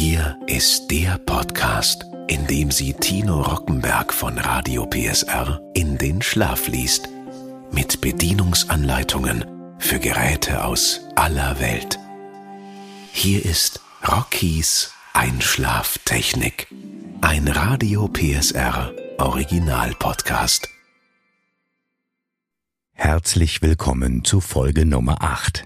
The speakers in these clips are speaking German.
Hier ist der Podcast, in dem sie Tino Rockenberg von Radio PSR in den Schlaf liest. Mit Bedienungsanleitungen für Geräte aus aller Welt. Hier ist Rockies Einschlaftechnik. Ein Radio PSR Original Podcast. Herzlich willkommen zu Folge Nummer 8.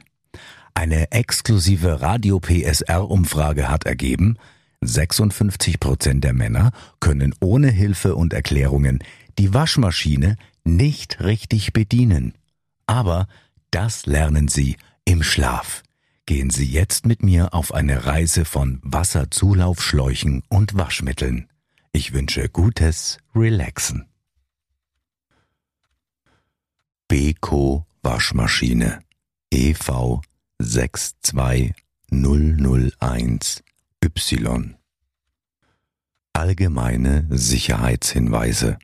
Eine exklusive Radio PSR Umfrage hat ergeben, 56 Prozent der Männer können ohne Hilfe und Erklärungen die Waschmaschine nicht richtig bedienen. Aber das lernen sie im Schlaf. Gehen Sie jetzt mit mir auf eine Reise von Wasserzulaufschläuchen und Waschmitteln. Ich wünsche gutes Relaxen. Beko Waschmaschine EV 62001 Y Allgemeine Sicherheitshinweise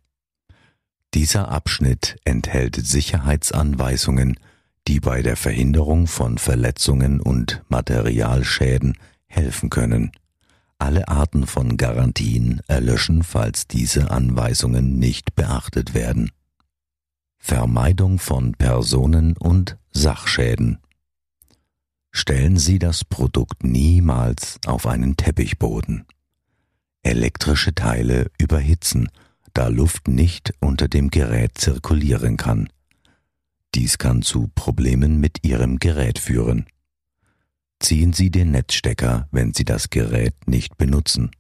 Dieser Abschnitt enthält Sicherheitsanweisungen, die bei der Verhinderung von Verletzungen und Materialschäden helfen können. Alle Arten von Garantien erlöschen, falls diese Anweisungen nicht beachtet werden. Vermeidung von Personen- und Sachschäden Stellen Sie das Produkt niemals auf einen Teppichboden. Elektrische Teile überhitzen, da Luft nicht unter dem Gerät zirkulieren kann. Dies kann zu Problemen mit Ihrem Gerät führen. Ziehen Sie den Netzstecker, wenn Sie das Gerät nicht benutzen.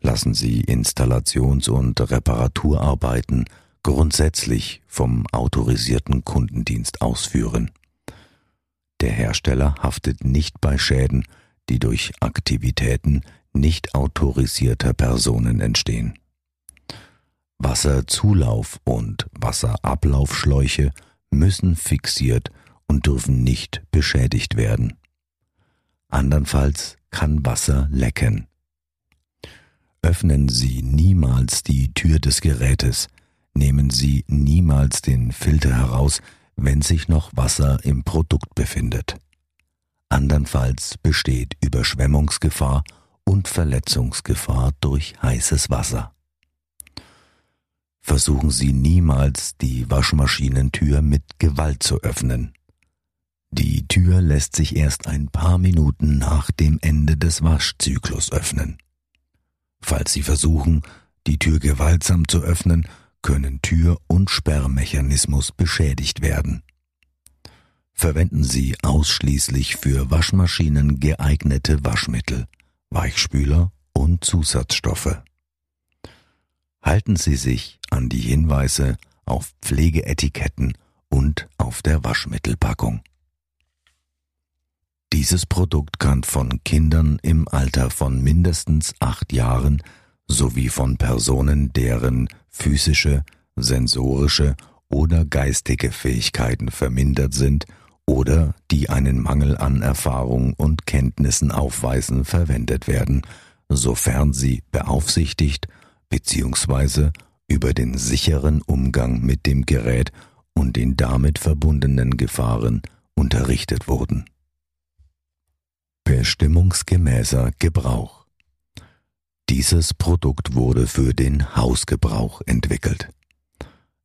Lassen Sie Installations- und Reparaturarbeiten grundsätzlich vom autorisierten Kundendienst ausführen. Der Hersteller haftet nicht bei Schäden, die durch Aktivitäten nicht autorisierter Personen entstehen. Wasserzulauf und Wasserablaufschläuche müssen fixiert und dürfen nicht beschädigt werden. Andernfalls kann Wasser lecken. Öffnen Sie niemals die Tür des Gerätes, nehmen Sie niemals den Filter heraus, wenn sich noch Wasser im Produkt befindet. Andernfalls besteht Überschwemmungsgefahr und Verletzungsgefahr durch heißes Wasser. Versuchen Sie niemals die Waschmaschinentür mit Gewalt zu öffnen. Die Tür lässt sich erst ein paar Minuten nach dem Ende des Waschzyklus öffnen. Falls Sie versuchen, die Tür gewaltsam zu öffnen, können Tür- und Sperrmechanismus beschädigt werden. Verwenden Sie ausschließlich für Waschmaschinen geeignete Waschmittel, Weichspüler und Zusatzstoffe. Halten Sie sich an die Hinweise auf Pflegeetiketten und auf der Waschmittelpackung. Dieses Produkt kann von Kindern im Alter von mindestens acht Jahren sowie von Personen, deren physische, sensorische oder geistige Fähigkeiten vermindert sind oder die einen Mangel an Erfahrung und Kenntnissen aufweisen, verwendet werden, sofern sie beaufsichtigt bzw. über den sicheren Umgang mit dem Gerät und den damit verbundenen Gefahren unterrichtet wurden. Bestimmungsgemäßer Gebrauch dieses Produkt wurde für den Hausgebrauch entwickelt.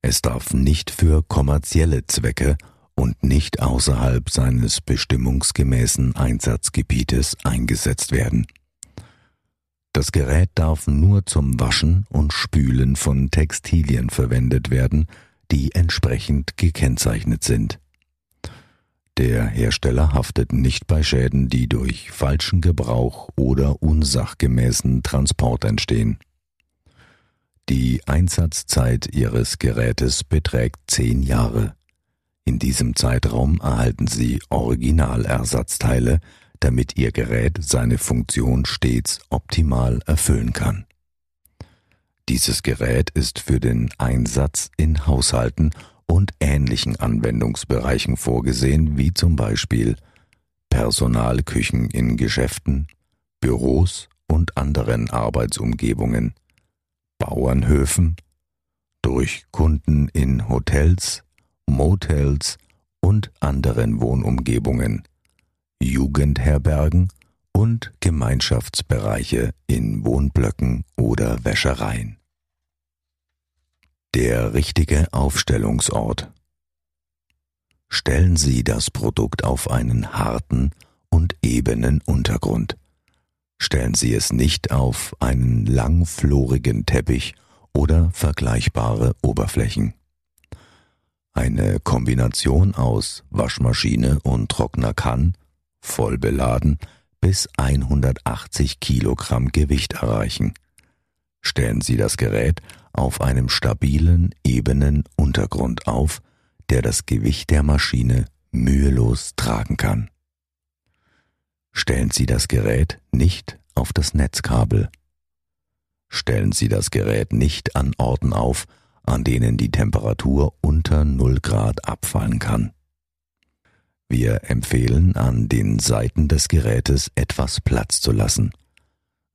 Es darf nicht für kommerzielle Zwecke und nicht außerhalb seines bestimmungsgemäßen Einsatzgebietes eingesetzt werden. Das Gerät darf nur zum Waschen und Spülen von Textilien verwendet werden, die entsprechend gekennzeichnet sind. Der Hersteller haftet nicht bei Schäden, die durch falschen Gebrauch oder unsachgemäßen Transport entstehen. Die Einsatzzeit Ihres Gerätes beträgt zehn Jahre. In diesem Zeitraum erhalten Sie Originalersatzteile, damit Ihr Gerät seine Funktion stets optimal erfüllen kann. Dieses Gerät ist für den Einsatz in Haushalten und ähnlichen Anwendungsbereichen vorgesehen, wie zum Beispiel Personalküchen in Geschäften, Büros und anderen Arbeitsumgebungen, Bauernhöfen, durch Kunden in Hotels, Motels und anderen Wohnumgebungen, Jugendherbergen und Gemeinschaftsbereiche in Wohnblöcken oder Wäschereien. Der richtige Aufstellungsort. Stellen Sie das Produkt auf einen harten und ebenen Untergrund. Stellen Sie es nicht auf einen langflorigen Teppich oder vergleichbare Oberflächen. Eine Kombination aus Waschmaschine und Trockner kann, voll beladen, bis 180 Kilogramm Gewicht erreichen. Stellen Sie das Gerät auf einem stabilen, ebenen Untergrund auf, der das Gewicht der Maschine mühelos tragen kann. Stellen Sie das Gerät nicht auf das Netzkabel. Stellen Sie das Gerät nicht an Orten auf, an denen die Temperatur unter 0 Grad abfallen kann. Wir empfehlen an den Seiten des Gerätes etwas Platz zu lassen.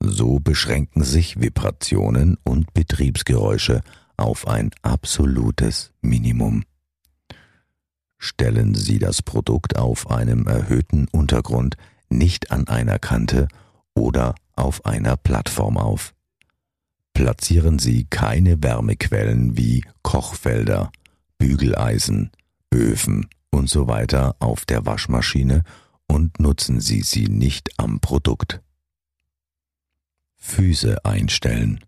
So beschränken sich Vibrationen und Betriebsgeräusche auf ein absolutes Minimum. Stellen Sie das Produkt auf einem erhöhten Untergrund nicht an einer Kante oder auf einer Plattform auf. Platzieren Sie keine Wärmequellen wie Kochfelder, Bügeleisen, Öfen und so auf der Waschmaschine und nutzen Sie sie nicht am Produkt. Füße einstellen.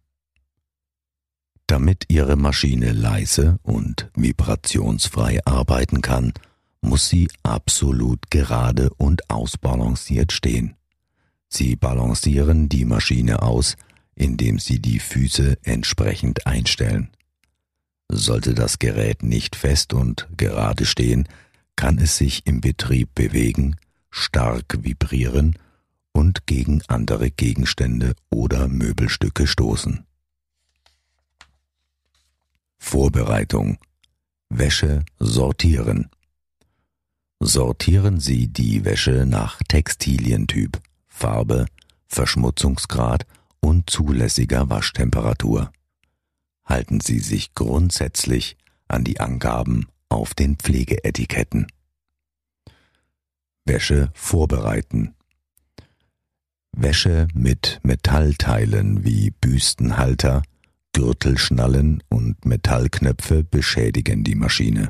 Damit Ihre Maschine leise und vibrationsfrei arbeiten kann, muss sie absolut gerade und ausbalanciert stehen. Sie balancieren die Maschine aus, indem Sie die Füße entsprechend einstellen. Sollte das Gerät nicht fest und gerade stehen, kann es sich im Betrieb bewegen, stark vibrieren und gegen andere Gegenstände oder Möbelstücke stoßen. Vorbereitung Wäsche sortieren. Sortieren Sie die Wäsche nach Textilientyp, Farbe, Verschmutzungsgrad und zulässiger Waschtemperatur. Halten Sie sich grundsätzlich an die Angaben auf den Pflegeetiketten. Wäsche vorbereiten. Wäsche mit Metallteilen wie Büstenhalter, Gürtelschnallen und Metallknöpfe beschädigen die Maschine.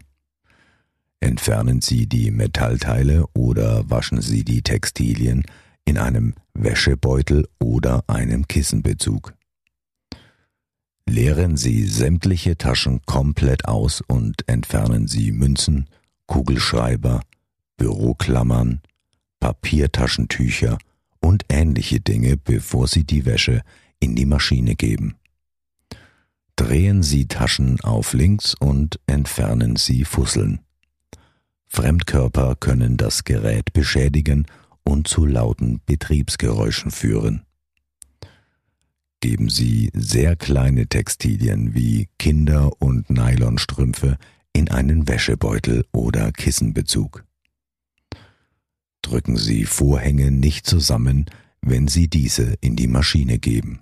Entfernen Sie die Metallteile oder waschen Sie die Textilien in einem Wäschebeutel oder einem Kissenbezug. Leeren Sie sämtliche Taschen komplett aus und entfernen Sie Münzen, Kugelschreiber, Büroklammern, Papiertaschentücher und ähnliche Dinge, bevor Sie die Wäsche in die Maschine geben. Drehen Sie Taschen auf links und entfernen Sie Fusseln. Fremdkörper können das Gerät beschädigen und zu lauten Betriebsgeräuschen führen. Geben Sie sehr kleine Textilien wie Kinder- und Nylonstrümpfe in einen Wäschebeutel oder Kissenbezug. Drücken Sie Vorhänge nicht zusammen, wenn Sie diese in die Maschine geben.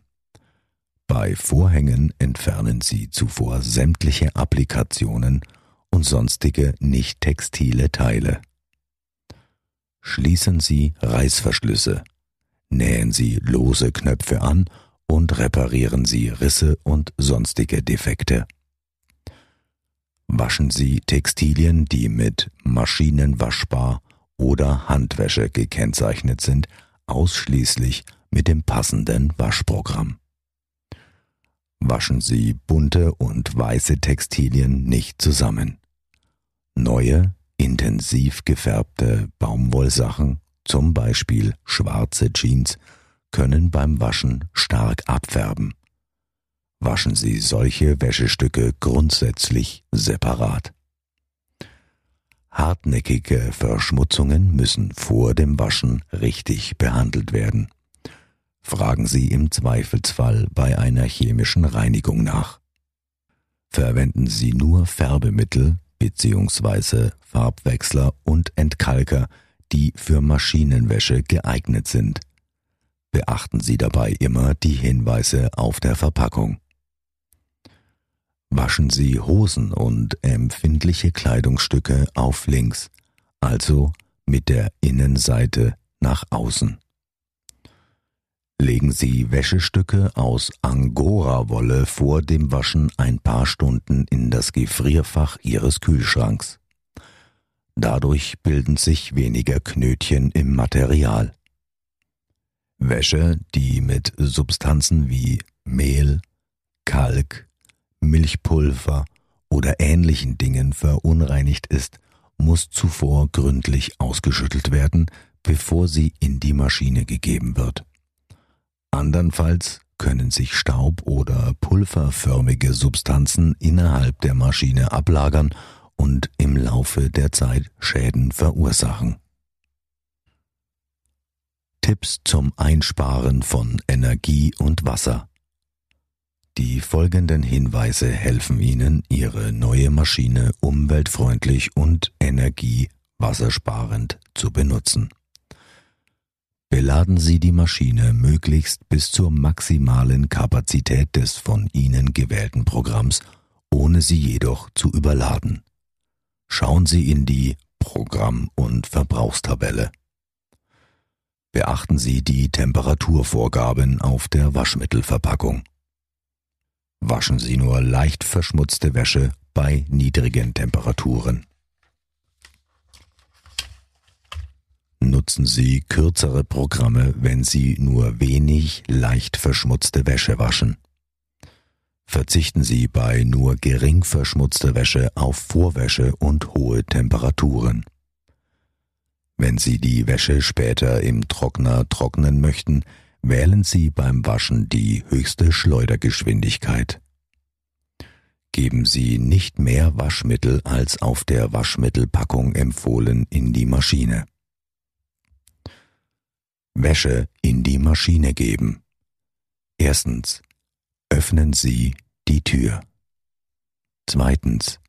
Bei Vorhängen entfernen Sie zuvor sämtliche Applikationen und sonstige nicht textile Teile. Schließen Sie Reißverschlüsse, nähen Sie lose Knöpfe an und reparieren Sie Risse und sonstige Defekte. Waschen Sie Textilien, die mit maschinenwaschbar oder Handwäsche gekennzeichnet sind, ausschließlich mit dem passenden Waschprogramm. Waschen Sie bunte und weiße Textilien nicht zusammen. Neue, intensiv gefärbte Baumwollsachen, zum Beispiel schwarze Jeans, können beim Waschen stark abfärben. Waschen Sie solche Wäschestücke grundsätzlich separat. Hartnäckige Verschmutzungen müssen vor dem Waschen richtig behandelt werden. Fragen Sie im Zweifelsfall bei einer chemischen Reinigung nach. Verwenden Sie nur Färbemittel bzw. Farbwechsler und Entkalker, die für Maschinenwäsche geeignet sind. Beachten Sie dabei immer die Hinweise auf der Verpackung. Waschen Sie Hosen und empfindliche Kleidungsstücke auf links, also mit der Innenseite nach außen. Legen Sie Wäschestücke aus Angora-Wolle vor dem Waschen ein paar Stunden in das Gefrierfach Ihres Kühlschranks. Dadurch bilden sich weniger Knötchen im Material. Wäsche, die mit Substanzen wie Mehl, Kalk, Milchpulver oder ähnlichen Dingen verunreinigt ist, muss zuvor gründlich ausgeschüttelt werden, bevor sie in die Maschine gegeben wird. Andernfalls können sich Staub oder pulverförmige Substanzen innerhalb der Maschine ablagern und im Laufe der Zeit Schäden verursachen. Tipps zum Einsparen von Energie und Wasser. Die folgenden Hinweise helfen Ihnen, Ihre neue Maschine umweltfreundlich und energiewassersparend zu benutzen. Beladen Sie die Maschine möglichst bis zur maximalen Kapazität des von Ihnen gewählten Programms, ohne sie jedoch zu überladen. Schauen Sie in die Programm- und Verbrauchstabelle. Beachten Sie die Temperaturvorgaben auf der Waschmittelverpackung. Waschen Sie nur leicht verschmutzte Wäsche bei niedrigen Temperaturen. nutzen Sie kürzere Programme, wenn Sie nur wenig leicht verschmutzte Wäsche waschen. Verzichten Sie bei nur gering verschmutzter Wäsche auf Vorwäsche und hohe Temperaturen. Wenn Sie die Wäsche später im Trockner trocknen möchten, wählen Sie beim Waschen die höchste Schleudergeschwindigkeit. Geben Sie nicht mehr Waschmittel als auf der Waschmittelpackung empfohlen in die Maschine. Wäsche in die Maschine geben. Erstens. Öffnen Sie die Tür. Zweitens.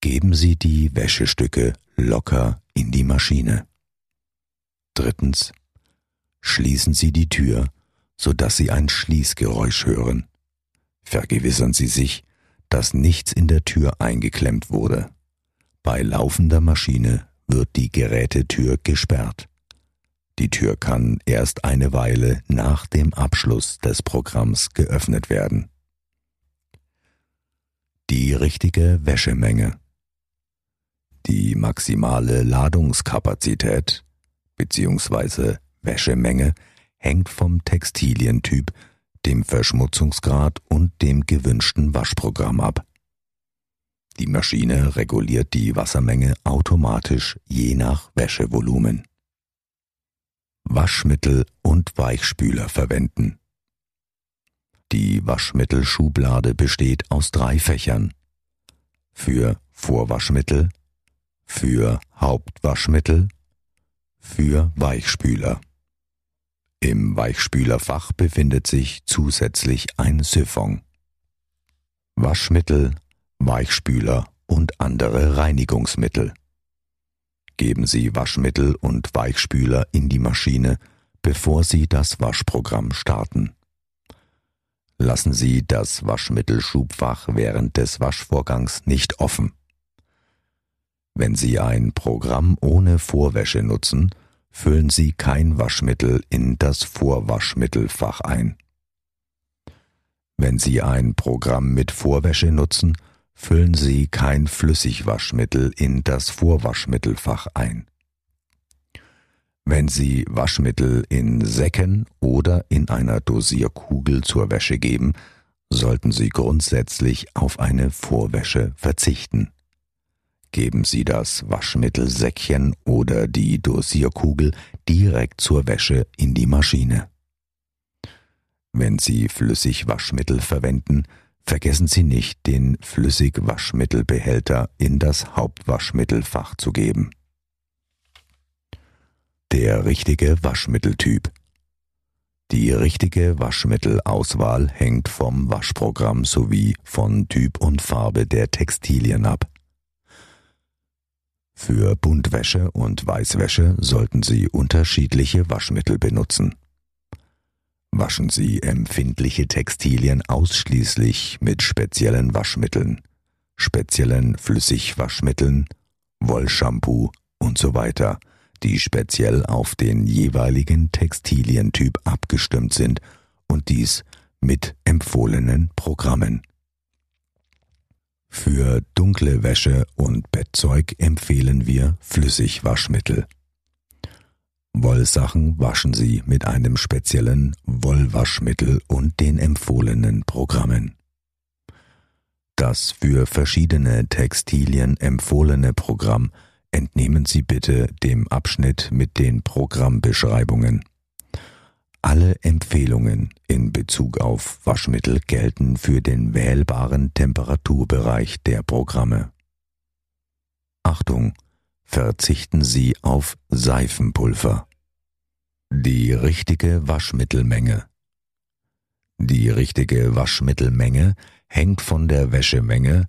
Geben Sie die Wäschestücke locker in die Maschine. Drittens. Schließen Sie die Tür, sodass Sie ein Schließgeräusch hören. Vergewissern Sie sich, dass nichts in der Tür eingeklemmt wurde. Bei laufender Maschine wird die Gerätetür gesperrt. Die Tür kann erst eine Weile nach dem Abschluss des Programms geöffnet werden. Die richtige Wäschemenge. Die maximale Ladungskapazität bzw. Wäschemenge hängt vom Textilientyp, dem Verschmutzungsgrad und dem gewünschten Waschprogramm ab. Die Maschine reguliert die Wassermenge automatisch je nach Wäschevolumen. Waschmittel und Weichspüler verwenden. Die Waschmittelschublade besteht aus drei Fächern. Für Vorwaschmittel, für Hauptwaschmittel, für Weichspüler. Im Weichspülerfach befindet sich zusätzlich ein Siphon. Waschmittel, Weichspüler und andere Reinigungsmittel. Geben Sie Waschmittel und Weichspüler in die Maschine, bevor Sie das Waschprogramm starten. Lassen Sie das Waschmittelschubfach während des Waschvorgangs nicht offen. Wenn Sie ein Programm ohne Vorwäsche nutzen, füllen Sie kein Waschmittel in das Vorwaschmittelfach ein. Wenn Sie ein Programm mit Vorwäsche nutzen, füllen Sie kein Flüssigwaschmittel in das Vorwaschmittelfach ein. Wenn Sie Waschmittel in Säcken oder in einer Dosierkugel zur Wäsche geben, sollten Sie grundsätzlich auf eine Vorwäsche verzichten. Geben Sie das Waschmittelsäckchen oder die Dosierkugel direkt zur Wäsche in die Maschine. Wenn Sie Flüssigwaschmittel verwenden, Vergessen Sie nicht, den Flüssigwaschmittelbehälter in das Hauptwaschmittelfach zu geben. Der richtige Waschmitteltyp. Die richtige Waschmittelauswahl hängt vom Waschprogramm sowie von Typ und Farbe der Textilien ab. Für Buntwäsche und Weißwäsche sollten Sie unterschiedliche Waschmittel benutzen. Waschen Sie empfindliche Textilien ausschließlich mit speziellen Waschmitteln, speziellen Flüssigwaschmitteln, Wollshampoo und so weiter, die speziell auf den jeweiligen Textilientyp abgestimmt sind und dies mit empfohlenen Programmen. Für dunkle Wäsche und Bettzeug empfehlen wir Flüssigwaschmittel. Wollsachen waschen Sie mit einem speziellen Wollwaschmittel und den empfohlenen Programmen. Das für verschiedene Textilien empfohlene Programm entnehmen Sie bitte dem Abschnitt mit den Programmbeschreibungen. Alle Empfehlungen in Bezug auf Waschmittel gelten für den wählbaren Temperaturbereich der Programme. Achtung! Verzichten Sie auf Seifenpulver. Die richtige Waschmittelmenge. Die richtige Waschmittelmenge hängt von der Wäschemenge,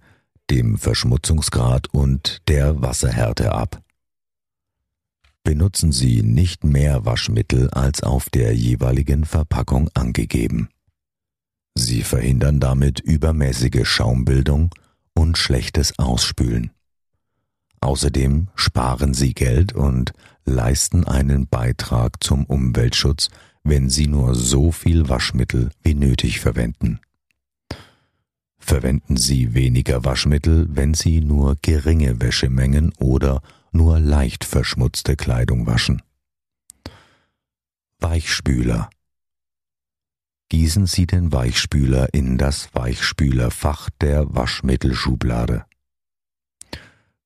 dem Verschmutzungsgrad und der Wasserhärte ab. Benutzen Sie nicht mehr Waschmittel als auf der jeweiligen Verpackung angegeben. Sie verhindern damit übermäßige Schaumbildung und schlechtes Ausspülen. Außerdem sparen Sie Geld und leisten einen Beitrag zum Umweltschutz, wenn Sie nur so viel Waschmittel wie nötig verwenden. Verwenden Sie weniger Waschmittel, wenn Sie nur geringe Wäschemengen oder nur leicht verschmutzte Kleidung waschen. Weichspüler Gießen Sie den Weichspüler in das Weichspülerfach der Waschmittelschublade.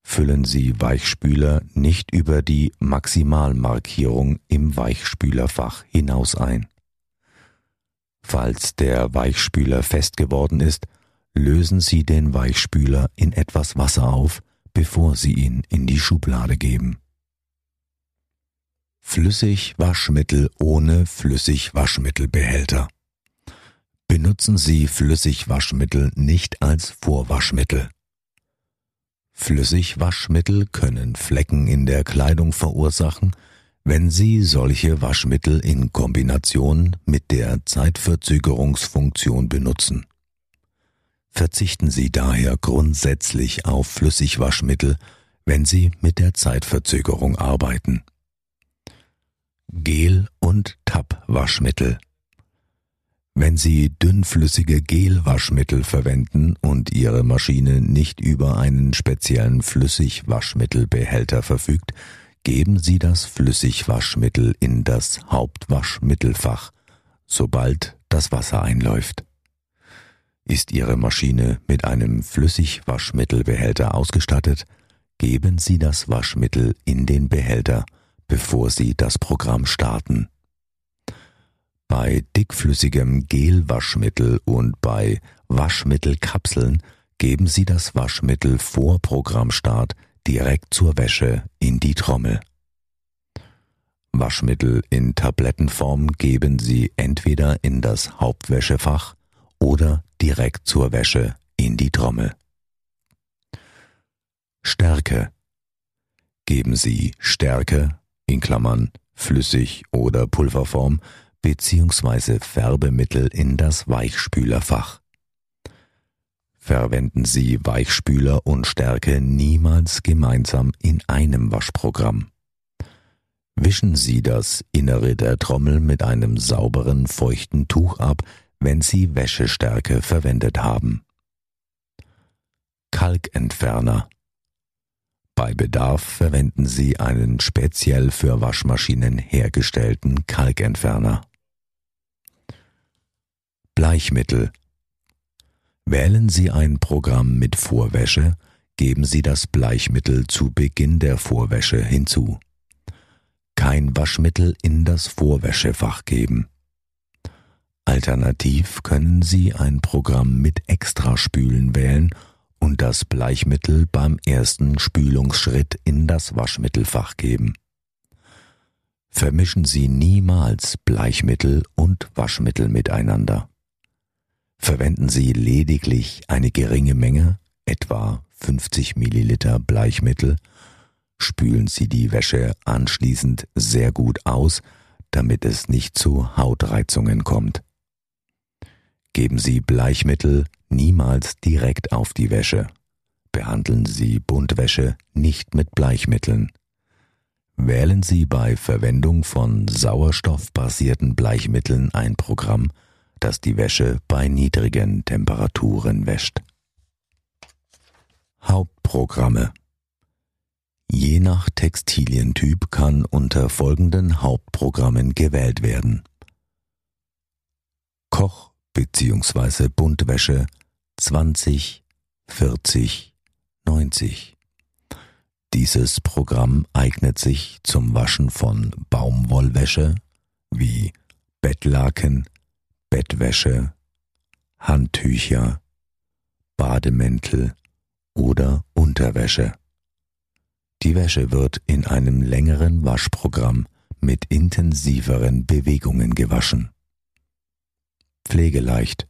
Füllen Sie Weichspüler nicht über die Maximalmarkierung im Weichspülerfach hinaus ein. Falls der Weichspüler fest geworden ist, lösen Sie den Weichspüler in etwas Wasser auf, bevor Sie ihn in die Schublade geben. Flüssigwaschmittel ohne Flüssigwaschmittelbehälter. Benutzen Sie Flüssigwaschmittel nicht als Vorwaschmittel. Flüssigwaschmittel können Flecken in der Kleidung verursachen, wenn Sie solche Waschmittel in Kombination mit der Zeitverzögerungsfunktion benutzen. Verzichten Sie daher grundsätzlich auf Flüssigwaschmittel, wenn Sie mit der Zeitverzögerung arbeiten. Gel- und Tab-Waschmittel wenn Sie dünnflüssige Gelwaschmittel verwenden und Ihre Maschine nicht über einen speziellen Flüssigwaschmittelbehälter verfügt, geben Sie das Flüssigwaschmittel in das Hauptwaschmittelfach, sobald das Wasser einläuft. Ist Ihre Maschine mit einem Flüssigwaschmittelbehälter ausgestattet, geben Sie das Waschmittel in den Behälter, bevor Sie das Programm starten. Bei dickflüssigem Gelwaschmittel und bei Waschmittelkapseln geben Sie das Waschmittel vor Programmstart direkt zur Wäsche in die Trommel. Waschmittel in Tablettenform geben Sie entweder in das Hauptwäschefach oder direkt zur Wäsche in die Trommel. Stärke. Geben Sie Stärke in Klammern flüssig oder Pulverform bzw. Färbemittel in das Weichspülerfach. Verwenden Sie Weichspüler und Stärke niemals gemeinsam in einem Waschprogramm. Wischen Sie das Innere der Trommel mit einem sauberen, feuchten Tuch ab, wenn Sie Wäschestärke verwendet haben. Kalkentferner bei Bedarf verwenden Sie einen speziell für Waschmaschinen hergestellten Kalkentferner. Bleichmittel Wählen Sie ein Programm mit Vorwäsche, geben Sie das Bleichmittel zu Beginn der Vorwäsche hinzu. Kein Waschmittel in das Vorwäschefach geben. Alternativ können Sie ein Programm mit Extraspülen wählen und das Bleichmittel beim ersten Spülungsschritt in das Waschmittelfach geben. Vermischen Sie niemals Bleichmittel und Waschmittel miteinander. Verwenden Sie lediglich eine geringe Menge, etwa 50 Milliliter Bleichmittel, spülen Sie die Wäsche anschließend sehr gut aus, damit es nicht zu Hautreizungen kommt. Geben Sie Bleichmittel niemals direkt auf die Wäsche. Behandeln Sie Buntwäsche nicht mit Bleichmitteln. Wählen Sie bei Verwendung von sauerstoffbasierten Bleichmitteln ein Programm, das die Wäsche bei niedrigen Temperaturen wäscht. Hauptprogramme Je nach Textilientyp kann unter folgenden Hauptprogrammen gewählt werden. Bzw. Buntwäsche 20, 40, 90. Dieses Programm eignet sich zum Waschen von Baumwollwäsche wie Bettlaken, Bettwäsche, Handtücher, Bademäntel oder Unterwäsche. Die Wäsche wird in einem längeren Waschprogramm mit intensiveren Bewegungen gewaschen. Pflegeleicht.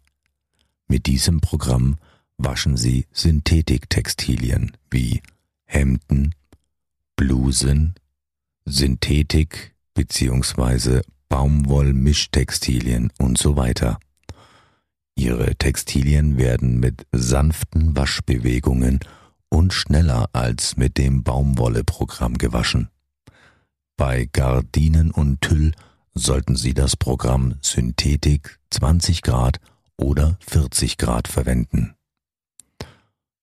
Mit diesem Programm waschen Sie Synthetiktextilien wie Hemden, Blusen, Synthetik bzw. Baumwollmischtextilien und so weiter. Ihre Textilien werden mit sanften Waschbewegungen und schneller als mit dem Baumwolle-Programm gewaschen. Bei Gardinen und Tüll sollten Sie das Programm Synthetik 20 Grad oder 40 Grad verwenden.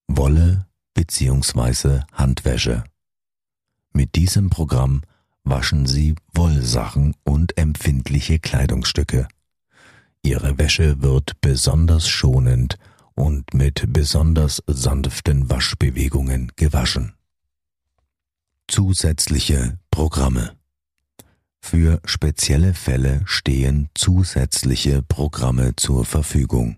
Wolle bzw. Handwäsche. Mit diesem Programm waschen Sie Wollsachen und empfindliche Kleidungsstücke. Ihre Wäsche wird besonders schonend und mit besonders sanften Waschbewegungen gewaschen. Zusätzliche Programme Für spezielle Fälle stehen zusätzliche Programme zur Verfügung.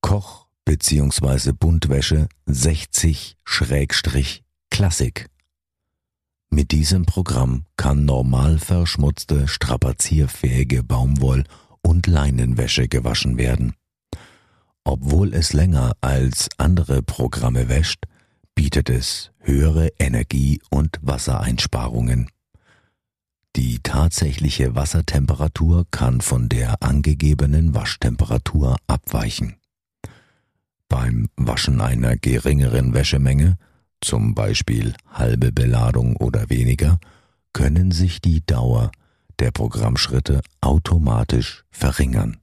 Koch- bzw. Buntwäsche 60-Klassik mit diesem Programm kann normal verschmutzte, strapazierfähige Baumwoll- und Leinenwäsche gewaschen werden. Obwohl es länger als andere Programme wäscht, bietet es höhere Energie- und Wassereinsparungen. Die tatsächliche Wassertemperatur kann von der angegebenen Waschtemperatur abweichen. Beim Waschen einer geringeren Wäschemenge, zum Beispiel halbe Beladung oder weniger, können sich die Dauer der Programmschritte automatisch verringern.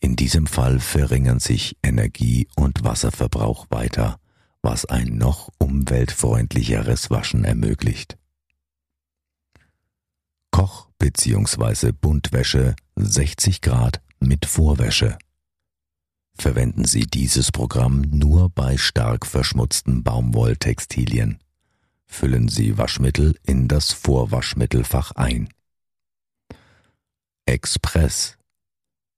In diesem Fall verringern sich Energie- und Wasserverbrauch weiter, was ein noch umweltfreundlicheres Waschen ermöglicht. Koch- bzw. Buntwäsche 60 Grad mit Vorwäsche. Verwenden Sie dieses Programm nur bei stark verschmutzten Baumwolltextilien. Füllen Sie Waschmittel in das Vorwaschmittelfach ein. Express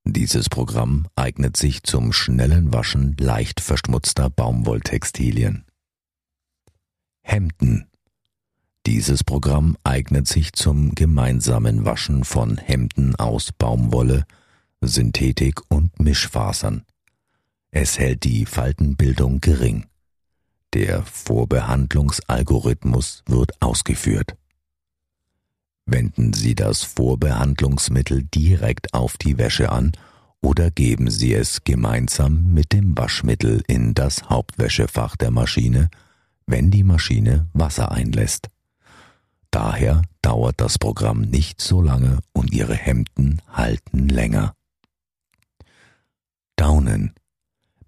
dieses Programm eignet sich zum schnellen Waschen leicht verschmutzter Baumwolltextilien. Hemden. Dieses Programm eignet sich zum gemeinsamen Waschen von Hemden aus Baumwolle, Synthetik und Mischfasern. Es hält die Faltenbildung gering. Der Vorbehandlungsalgorithmus wird ausgeführt. Wenden Sie das Vorbehandlungsmittel direkt auf die Wäsche an oder geben Sie es gemeinsam mit dem Waschmittel in das Hauptwäschefach der Maschine, wenn die Maschine Wasser einlässt. Daher dauert das Programm nicht so lange und Ihre Hemden halten länger. Daunen.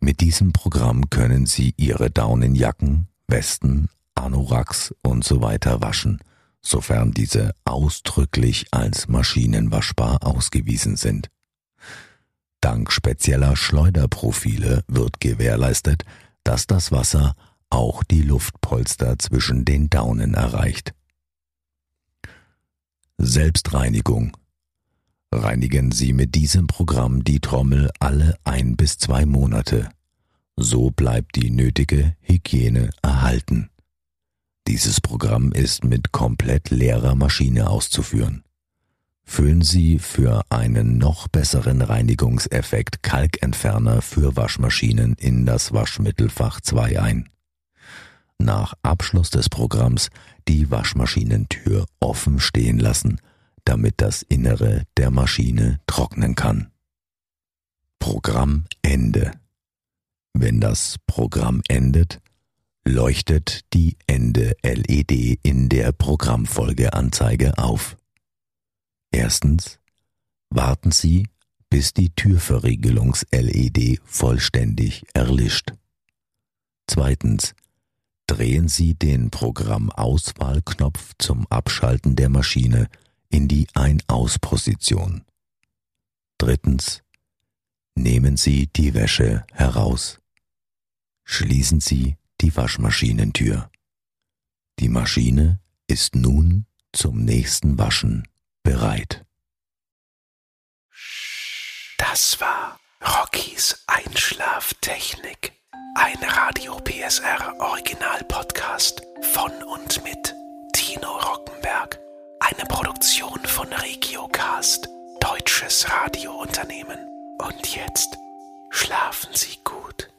Mit diesem Programm können Sie Ihre Daunenjacken, Westen, Anoraks und so weiter waschen sofern diese ausdrücklich als maschinenwaschbar ausgewiesen sind. Dank spezieller Schleuderprofile wird gewährleistet, dass das Wasser auch die Luftpolster zwischen den Daunen erreicht. Selbstreinigung. Reinigen Sie mit diesem Programm die Trommel alle ein bis zwei Monate. So bleibt die nötige Hygiene erhalten. Dieses Programm ist mit komplett leerer Maschine auszuführen. Füllen Sie für einen noch besseren Reinigungseffekt Kalkentferner für Waschmaschinen in das Waschmittelfach 2 ein. Nach Abschluss des Programms die Waschmaschinentür offen stehen lassen, damit das Innere der Maschine trocknen kann. Programmende. Wenn das Programm endet, leuchtet die Ende LED in der Programmfolgeanzeige auf. Erstens warten Sie, bis die Türverriegelungs-LED vollständig erlischt. Zweitens drehen Sie den Programmauswahlknopf zum Abschalten der Maschine in die Ein-Aus-Position. Drittens nehmen Sie die Wäsche heraus. Schließen Sie die Waschmaschinentür. Die Maschine ist nun zum nächsten Waschen bereit. Das war Rockys Einschlaftechnik. Ein Radio PSR Original Podcast von und mit Tino Rockenberg. Eine Produktion von Regiocast, deutsches Radiounternehmen. Und jetzt schlafen Sie gut.